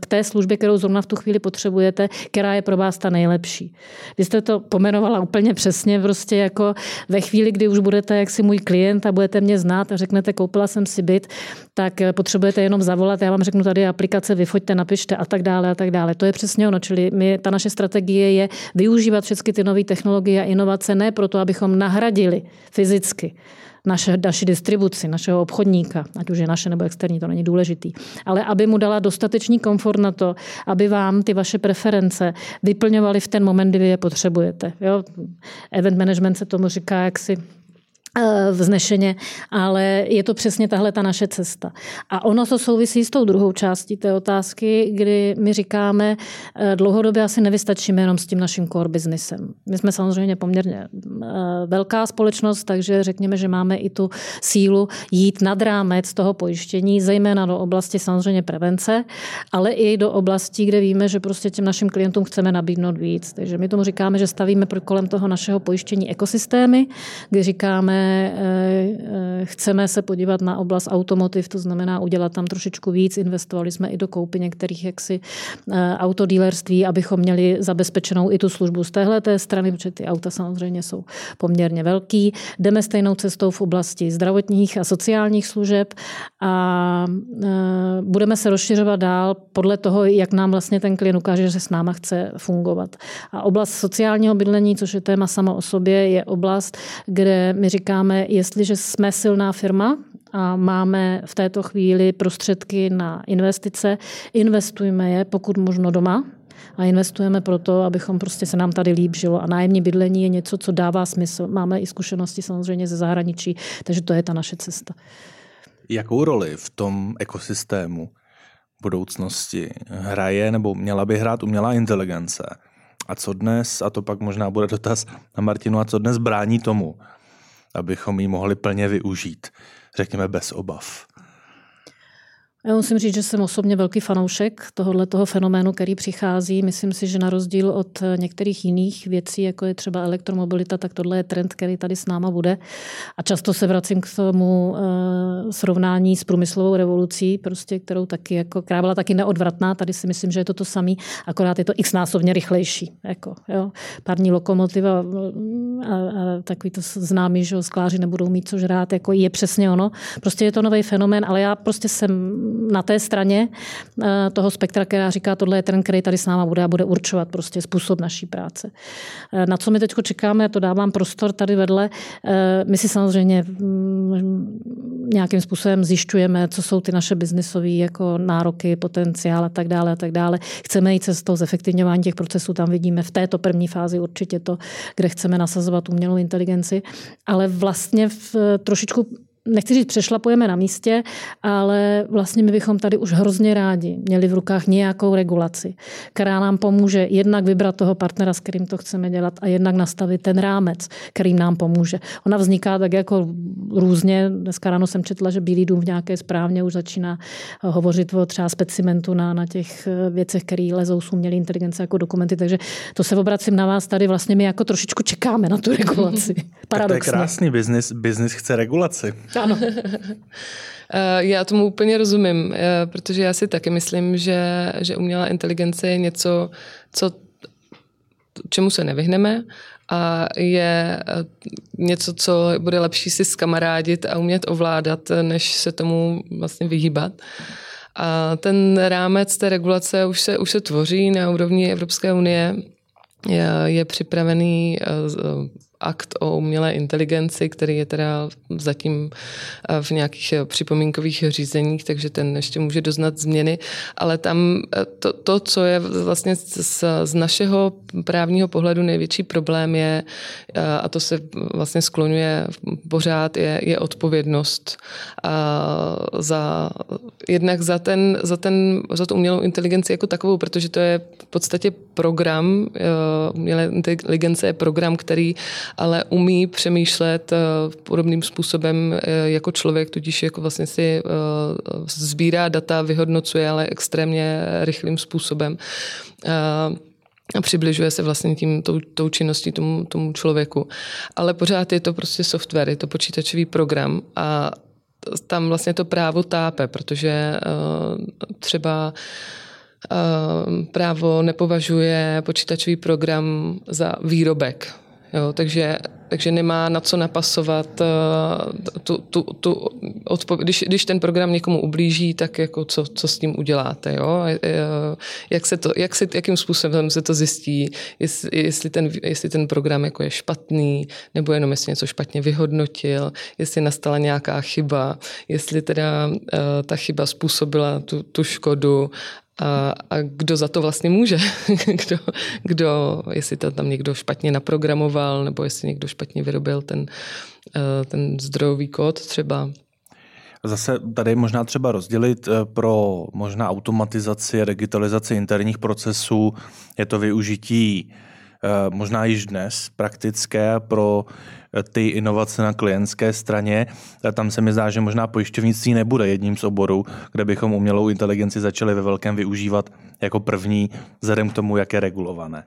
B: k té službě, kterou zrovna v tu chvíli potřebujete, která je pro vás ta nejlepší. Vy jste to pomenovala úplně přesně, prostě jako ve chvíli, kdy už budete jaksi můj klient a budete mě znát a řeknete, koupila jsem si byt, tak eh, potřebujete jenom zavolat, já vám řeknu tady aplikace, vyfoďte, napište a tak dále a tak dále. To je přesně ono, čili my, ta naše strategie je využívat všechny ty nové technologie a inovace ne proto, abychom nahradili fyzicky naše, naši distribuci, našeho obchodníka, ať už je naše nebo externí, to není důležitý, ale aby mu dala dostatečný komfort na to, aby vám ty vaše preference vyplňovaly v ten moment, kdy vy je potřebujete. Jo? Event management se tomu říká jaksi Eh, vznešeně, ale je to přesně tahle ta naše cesta. A ono to souvisí s tou druhou částí té otázky, kdy my říkáme, eh, dlouhodobě asi nevystačíme jenom s tím naším core businessem. My jsme samozřejmě poměrně eh, velká společnost, takže řekněme, že máme i tu sílu jít nad rámec toho pojištění, zejména do oblasti samozřejmě prevence, ale i do oblastí, kde víme, že prostě těm našim klientům chceme nabídnout víc. Takže my tomu říkáme, že stavíme kolem toho našeho pojištění ekosystémy, kdy říkáme, Eh, eh, chceme se podívat na oblast automotiv, to znamená udělat tam trošičku víc. Investovali jsme i do koupy některých jaksi eh, autodílerství, abychom měli zabezpečenou i tu službu z téhle té strany, protože ty auta samozřejmě jsou poměrně velký. Jdeme stejnou cestou v oblasti zdravotních a sociálních služeb a budeme se rozšiřovat dál podle toho, jak nám vlastně ten klient ukáže, že s náma chce fungovat. A oblast sociálního bydlení, což je téma samo o sobě, je oblast, kde my říkáme, říkáme, jestliže jsme silná firma a máme v této chvíli prostředky na investice, investujme je pokud možno doma, a investujeme proto, abychom prostě se nám tady líp žilo. A nájemní bydlení je něco, co dává smysl. Máme i zkušenosti samozřejmě ze zahraničí, takže to je ta naše cesta.
A: Jakou roli v tom ekosystému budoucnosti hraje nebo měla by hrát umělá inteligence? A co dnes, a to pak možná bude dotaz na Martinu, a co dnes brání tomu, abychom ji mohli plně využít, řekněme bez obav.
B: Já musím říct, že jsem osobně velký fanoušek tohohle toho fenoménu, který přichází. Myslím si, že na rozdíl od některých jiných věcí, jako je třeba elektromobilita, tak tohle je trend, který tady s náma bude. A často se vracím k tomu uh, srovnání s průmyslovou revolucí, prostě, kterou taky, jako, která byla taky neodvratná. Tady si myslím, že je to to samé, akorát je to x násobně rychlejší. Jako, jo. Pární lokomotiva a, a takový to známý, že skláři nebudou mít co žrát, jako je přesně ono. Prostě je to nový fenomén, ale já prostě jsem na té straně eh, toho spektra, která říká, tohle je ten, který tady s náma bude a bude určovat prostě způsob naší práce. Eh, na co my teď čekáme, to dávám prostor tady vedle. Eh, my si samozřejmě mm, nějakým způsobem zjišťujeme, co jsou ty naše biznisové jako nároky, potenciál a tak dále a tak dále. Chceme jít cestou zefektivňování těch procesů, tam vidíme v této první fázi určitě to, kde chceme nasazovat umělou inteligenci, ale vlastně v trošičku nechci říct, přešlapujeme na místě, ale vlastně my bychom tady už hrozně rádi měli v rukách nějakou regulaci, která nám pomůže jednak vybrat toho partnera, s kterým to chceme dělat a jednak nastavit ten rámec, který nám pomůže. Ona vzniká tak jako různě. Dneska ráno jsem četla, že Bílý dům v nějaké správně už začíná hovořit o třeba specimentu na, na těch věcech, které lezou z umělé inteligence jako dokumenty, takže to se obracím na vás tady. Vlastně my jako trošičku čekáme na tu regulaci. Paradoxně.
A: Tak to je krásný biznis. Biznis chce regulaci.
B: Ano.
C: Eh, já tomu úplně rozumím, eh, protože já si taky myslím, že, že umělá inteligence je něco, co, čemu se nevyhneme a je eh, něco, co bude lepší si skamarádit a umět ovládat, než se tomu vlastně vyhýbat. A ten rámec té regulace už se, už se tvoří na úrovni Evropské unie, je, je připravený akt o umělé inteligenci, který je teda zatím v nějakých připomínkových řízeních, takže ten ještě může doznat změny, ale tam to, to co je vlastně z, z našeho právního pohledu největší problém je, a to se vlastně skloňuje pořád, je, je odpovědnost za, jednak za, ten, za, ten, za tu umělou inteligenci jako takovou, protože to je v podstatě program, umělé inteligence je program, který ale umí přemýšlet podobným způsobem jako člověk, tudíž jako vlastně si sbírá data, vyhodnocuje, ale extrémně rychlým způsobem a přibližuje se vlastně tím, tou, tou činností tomu, tomu člověku. Ale pořád je to prostě software, je to počítačový program a tam vlastně to právo tápe, protože uh, třeba uh, právo nepovažuje počítačový program za výrobek. Jo, takže takže nemá na co napasovat eh, tu, tu, tu odpověď. Když, když ten program někomu ublíží, tak jako co, co s tím uděláte, jo? Jak se to, jak se, jakým způsobem se to zjistí, jestli, ten, jestli ten program jako je špatný, nebo jenom jestli něco špatně vyhodnotil, jestli nastala nějaká chyba, jestli teda uh, ta chyba způsobila tu, tu škodu a, a kdo za to vlastně může? kdo, kdo, jestli to tam někdo špatně naprogramoval, nebo jestli někdo špatně vyrobil ten, eh, ten zdrojový kód třeba.
A: Zase tady možná třeba rozdělit eh, pro možná automatizaci a digitalizaci interních procesů. Je to využití možná již dnes praktické pro ty inovace na klientské straně. Tam se mi zdá, že možná pojišťovnictví nebude jedním z oborů, kde bychom umělou inteligenci začali ve velkém využívat jako první, vzhledem k tomu, jak je regulované.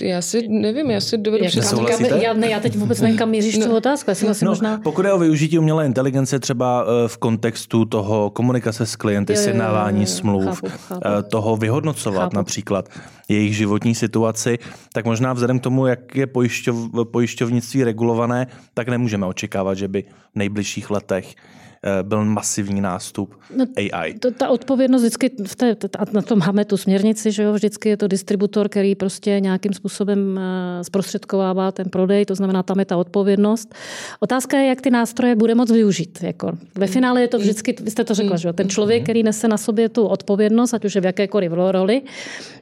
C: Já si nevím, já si dovedu
B: představit. Já, ne, já teď vůbec nevím, kam míříš no, tu otázku. Já si vlastně no, možná...
A: Pokud je o využití umělé inteligence třeba eh, v kontextu toho komunikace s klienty, sjednávání smluv, chápu, chápu. Eh, toho vyhodnocovat chápu. například jejich životní situaci, tak možná vzhledem k tomu, jak je pojišťov, pojišťovnictví regulované, tak nemůžeme očekávat, že by v nejbližších letech byl masivní nástup no, AI.
B: To, ta odpovědnost vždycky, v té, na tom máme tu směrnici, že jo, vždycky je to distributor, který prostě nějakým způsobem eh, zprostředkovává ten prodej, to znamená, tam je ta odpovědnost. Otázka je, jak ty nástroje bude moc využít. Jako. Ve finále je to vždycky, vy jste to řekla, že jo, ten člověk, který nese na sobě tu odpovědnost, ať už je v jakékoliv roli,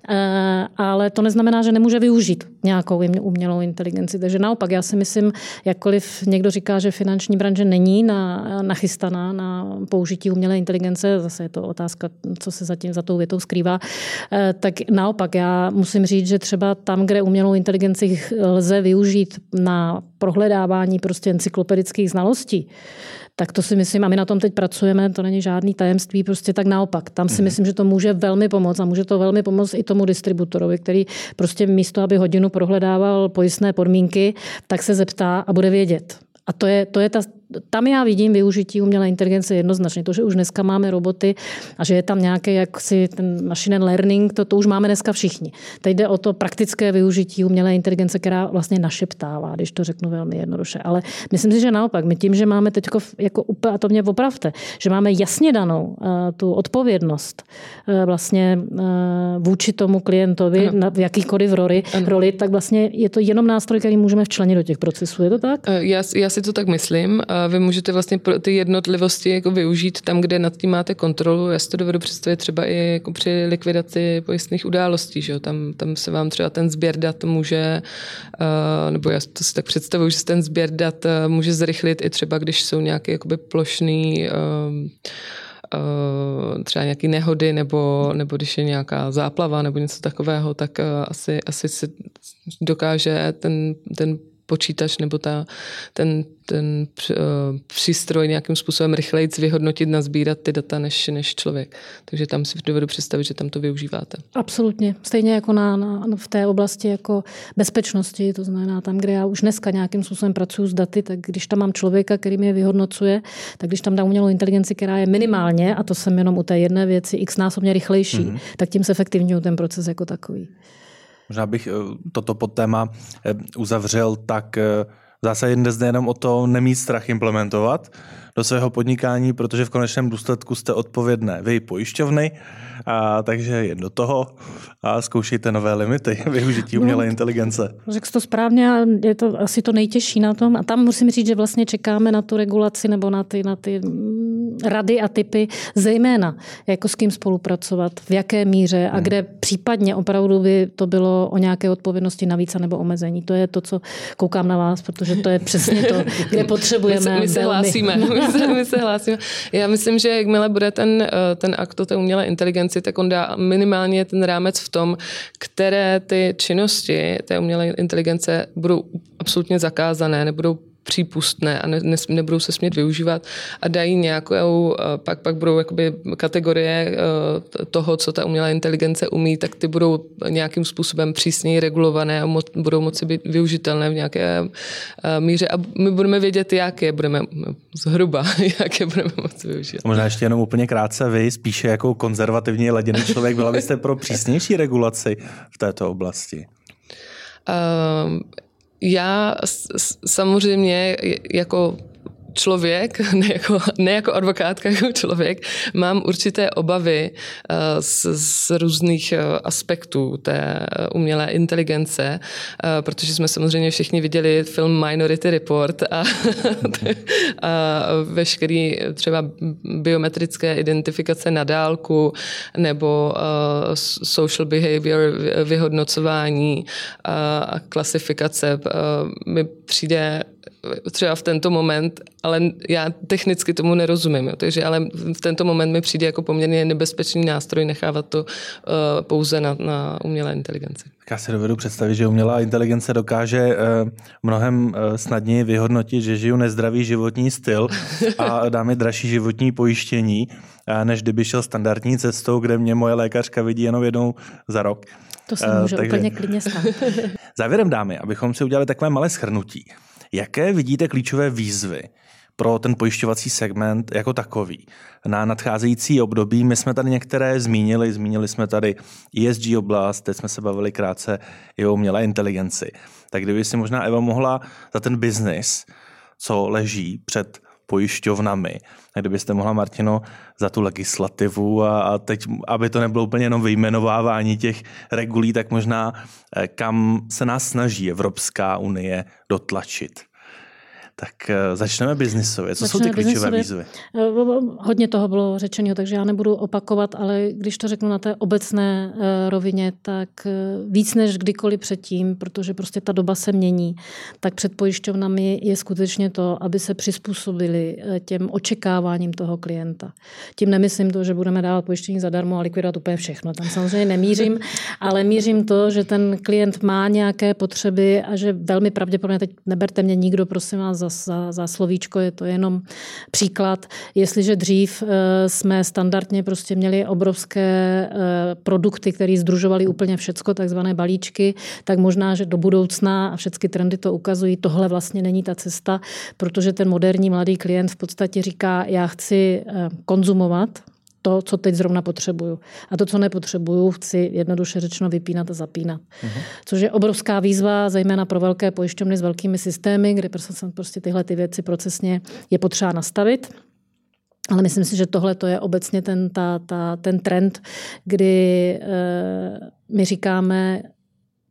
B: eh, ale to neznamená, že nemůže využít nějakou umělou inteligenci. Takže naopak, já si myslím, jakkoliv někdo říká, že finanční branže není na, nachystaná nachystaná na použití umělé inteligence, zase je to otázka, co se zatím za tou větou skrývá, eh, tak naopak já musím říct, že třeba tam, kde umělou inteligenci lze využít na prohledávání prostě encyklopedických znalostí, tak to si myslím, a my na tom teď pracujeme, to není žádný tajemství, prostě tak naopak. Tam si mhm. myslím, že to může velmi pomoct a může to velmi pomoct i tomu distributorovi, který prostě místo, aby hodinu prohledával pojistné podmínky, tak se zeptá a bude vědět. A to je, to je ta, tam já vidím využití umělé inteligence jednoznačně. To, že už dneska máme roboty a že je tam nějaký jaksi ten machine learning, to, to už máme dneska všichni. Teď jde o to praktické využití umělé inteligence, která vlastně našeptává, když to řeknu velmi jednoduše. Ale myslím si, že naopak, my tím, že máme teď jako úplně, a to mě opravte, že máme jasně danou uh, tu odpovědnost uh, vlastně uh, vůči tomu klientovi ano. na, v jakýkoliv roli, roli, tak vlastně je to jenom nástroj, který můžeme včlenit do těch procesů. Je to tak?
C: Já, já si to tak myslím vy můžete vlastně ty jednotlivosti jako využít tam, kde nad tím máte kontrolu. Já si to dovedu představit třeba i jako při likvidaci pojistných událostí. Že Tam, tam se vám třeba ten sběr dat může, nebo já to si tak představuji, že ten sběr dat může zrychlit i třeba, když jsou nějaké jakoby plošný třeba nějaké nehody nebo, nebo když je nějaká záplava nebo něco takového, tak asi, asi se dokáže ten, ten počítač nebo ta, ten, ten uh, přístroj nějakým způsobem rychleji vyhodnotit, nazbírat ty data než, než člověk. Takže tam si dovedu představit, že tam to využíváte.
B: Absolutně. Stejně jako na, na, v té oblasti jako bezpečnosti, to znamená tam, kde já už dneska nějakým způsobem pracuji s daty, tak když tam mám člověka, který mě vyhodnocuje, tak když tam dám umělou inteligenci, která je minimálně, a to jsem jenom u té jedné věci, x násobně rychlejší, mm-hmm. tak tím se efektivňuje ten proces jako takový.
A: Možná bych eh, toto pod téma eh, uzavřel, tak eh, zásadě jde jenom o to nemít strach implementovat do svého podnikání, protože v konečném důsledku jste odpovědné vy pojišťovny, a takže jen do toho a zkoušejte nové limity využití umělé no, inteligence.
B: Řekl to správně a je to asi to nejtěžší na tom. A tam musím říct, že vlastně čekáme na tu regulaci nebo na ty, na ty mm, rady a typy, zejména jako s kým spolupracovat, v jaké míře a hmm. kde případně opravdu by to bylo o nějaké odpovědnosti navíc nebo omezení. To je to, co koukám na vás, protože to je přesně to, kde potřebujeme.
C: My, my se hlásíme. My se, my se hlásíme. Já myslím, že jakmile bude ten, eh, ten akt o té umělé inteligenci, tak on dá minimálně ten rámec v tom, které ty činnosti té umělé inteligence budou absolutně zakázané, nebudou přípustné a ne, ne, nebudou se smět využívat a dají nějakou, eh, pak, pak budou jakoby kategorie eh, toho, co ta umělá inteligence umí, tak ty budou nějakým způsobem přísněji regulované a mo, budou moci být využitelné v nějaké eh, míře a my budeme vědět, jak je budeme zhruba, jak je budeme moci využít.
A: Možná ještě jenom úplně krátce vy, spíše jako konzervativní laděný člověk, byla byste pro přísnější regulaci v této oblasti?
C: Um, já samozřejmě jako člověk, ne jako, ne jako advokátka, jako člověk, mám určité obavy eh, z, z různých eh, aspektů té eh, umělé inteligence, protože jsme samozřejmě všichni viděli film Minority Report a, a veškerý třeba biometrické identifikace na dálku nebo social behavior vyhodnocování a klasifikace mi přijde třeba v tento moment, ale já technicky tomu nerozumím, jo, takže ale v tento moment mi přijde jako poměrně nebezpečný nástroj nechávat to uh, pouze na, na umělé inteligenci.
A: Já si dovedu představit, že umělá inteligence dokáže uh, mnohem uh, snadněji vyhodnotit, že žiju nezdravý životní styl a dá mi dražší životní pojištění, uh, než kdyby šel standardní cestou, kde mě moje lékařka vidí jenom jednou za rok.
B: To se může uh, takže... úplně klidně stát.
A: Závěrem dámy, abychom si udělali takové malé schrnutí. Jaké vidíte klíčové výzvy pro ten pojišťovací segment jako takový. Na nadcházející období my jsme tady některé zmínili, zmínili jsme tady ESG oblast, teď jsme se bavili krátce i o umělé inteligenci. Tak kdyby si možná Eva mohla za ten biznis, co leží před pojišťovnami. A kdybyste mohla, Martino, za tu legislativu a, a teď, aby to nebylo úplně jenom vyjmenovávání těch regulí, tak možná eh, kam se nás snaží Evropská unie dotlačit. Tak eh, začneme biznisově. Co Začneme jsou ty klíčové výzvy? Eh,
B: hodně toho bylo řečeno, takže já nebudu opakovat, ale když to řeknu na té obecné eh, rovině, tak víc než kdykoliv předtím, protože prostě ta doba se mění, tak před pojišťovnami je skutečně to, aby se přizpůsobili těm očekáváním toho klienta. Tím nemyslím to, že budeme dávat pojištění zadarmo a likvidovat úplně všechno. Tam samozřejmě nemířím, ale mířím to, že ten klient má nějaké potřeby a že velmi pravděpodobně, teď neberte mě nikdo, prosím vás, za za, za slovíčko, je to jenom příklad. Jestliže dřív eh, jsme standardně prostě měli obrovské eh, produkty, které združovaly úplně všecko, takzvané balíčky, tak možná, že do budoucna a všechny trendy to ukazují, tohle vlastně není ta cesta, protože ten moderní mladý klient v podstatě říká, já chci eh, konzumovat, to, co teď zrovna potřebuju. A to, co nepotřebuju, chci jednoduše řečeno vypínat a zapínat. Uh-huh. Což je obrovská výzva, zejména pro velké pojišťovny s velkými systémy, kde prostě, prostě tyhle ty věci procesně je potřeba nastavit. Ale myslím si, že tohle to je obecně ten, ta, ta, ten trend, kdy e, my říkáme,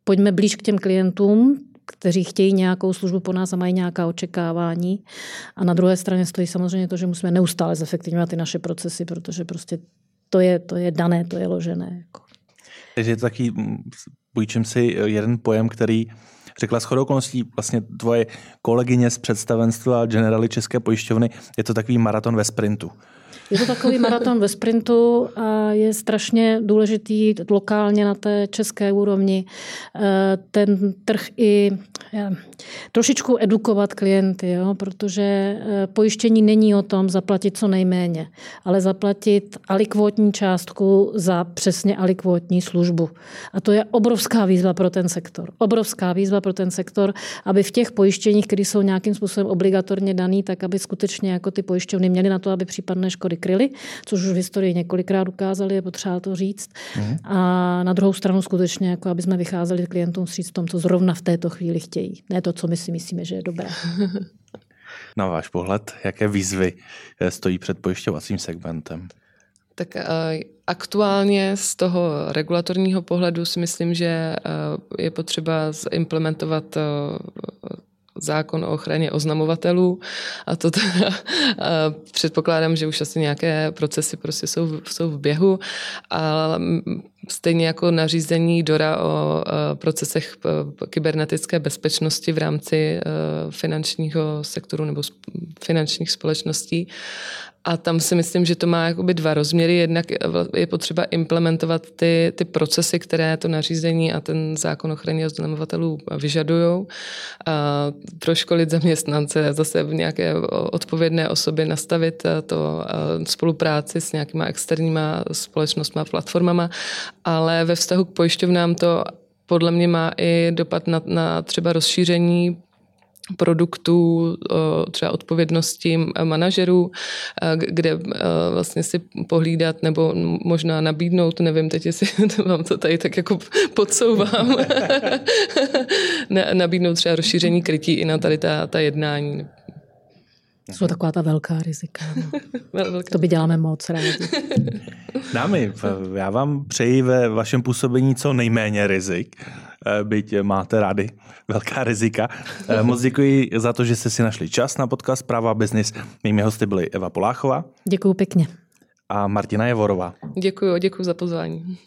B: pojďme blíž k těm klientům, kteří chtějí nějakou službu po nás a mají nějaká očekávání. A na druhé straně stojí samozřejmě to, že musíme neustále zefektivňovat ty naše procesy, protože prostě to je, to je dané, to je ložené. Jako.
A: Takže je to taky, půjčím si jeden pojem, který řekla shodou okolností vlastně tvoje kolegyně z představenstva Generali České pojišťovny, je to takový maraton ve sprintu.
B: Je to takový maraton ve sprintu a je strašně důležitý lokálně na té české úrovni. Eh, ten trh i trošičku edukovat klienty, jo? protože eh, pojištění není o tom zaplatit co nejméně, ale zaplatit alikvotní částku za přesně alikvotní službu. A to je obrovská výzva pro ten sektor. Obrovská výzva pro ten sektor, aby v těch pojištěních, které jsou nějakým způsobem obligatorně daný, tak aby skutečně jako ty pojišťovny měly na to, aby případné škody kryly, což už v historii několikrát ukázali, je potřeba to říct. Mm. A na druhou stranu skutečně, jako aby jsme vycházeli klientům vstříc v tom, co zrovna v této chvíli chtějí. Ne to, co my si myslíme, že je dobré.
A: na váš pohled, jaké výzvy stojí před pojišťovacím segmentem?
C: Tak aktuálně z toho regulatorního pohledu si myslím, že je potřeba implementovat zákon o ochraně oznamovatelů a to teda, a předpokládám, že už asi nějaké procesy prostě jsou, jsou v běhu a stejně jako nařízení DORA o procesech kybernetické bezpečnosti v rámci finančního sektoru nebo finančních společností a tam si myslím, že to má jakoby dva rozměry. Jednak je potřeba implementovat ty, ty procesy, které to nařízení a ten zákon ochrany oznamovatelů vyžadují. Proškolit zaměstnance, zase v nějaké odpovědné osobě nastavit to spolupráci s nějakýma externíma společnostmi a platformama, ale ve vztahu k pojišťovnám to podle mě má i dopad na, na třeba rozšíření produktů, třeba odpovědnosti manažerů, kde vlastně si pohlídat nebo možná nabídnout, nevím teď, jestli vám to tady tak jako podsouvám, nabídnout třeba rozšíření krytí i na tady ta, ta jednání.
B: Jsou taková ta velká rizika. No. to by děláme moc rádi.
A: Dámy, já vám přeji ve vašem působení co nejméně rizik, eh, byť máte rádi velká rizika. Eh, moc děkuji za to, že jste si našli čas na podcast Práva Business. Mými hosty byly Eva Poláchová.
B: Děkuji pěkně.
A: A Martina Jevorová.
C: Děkuji, děkuji za pozvání.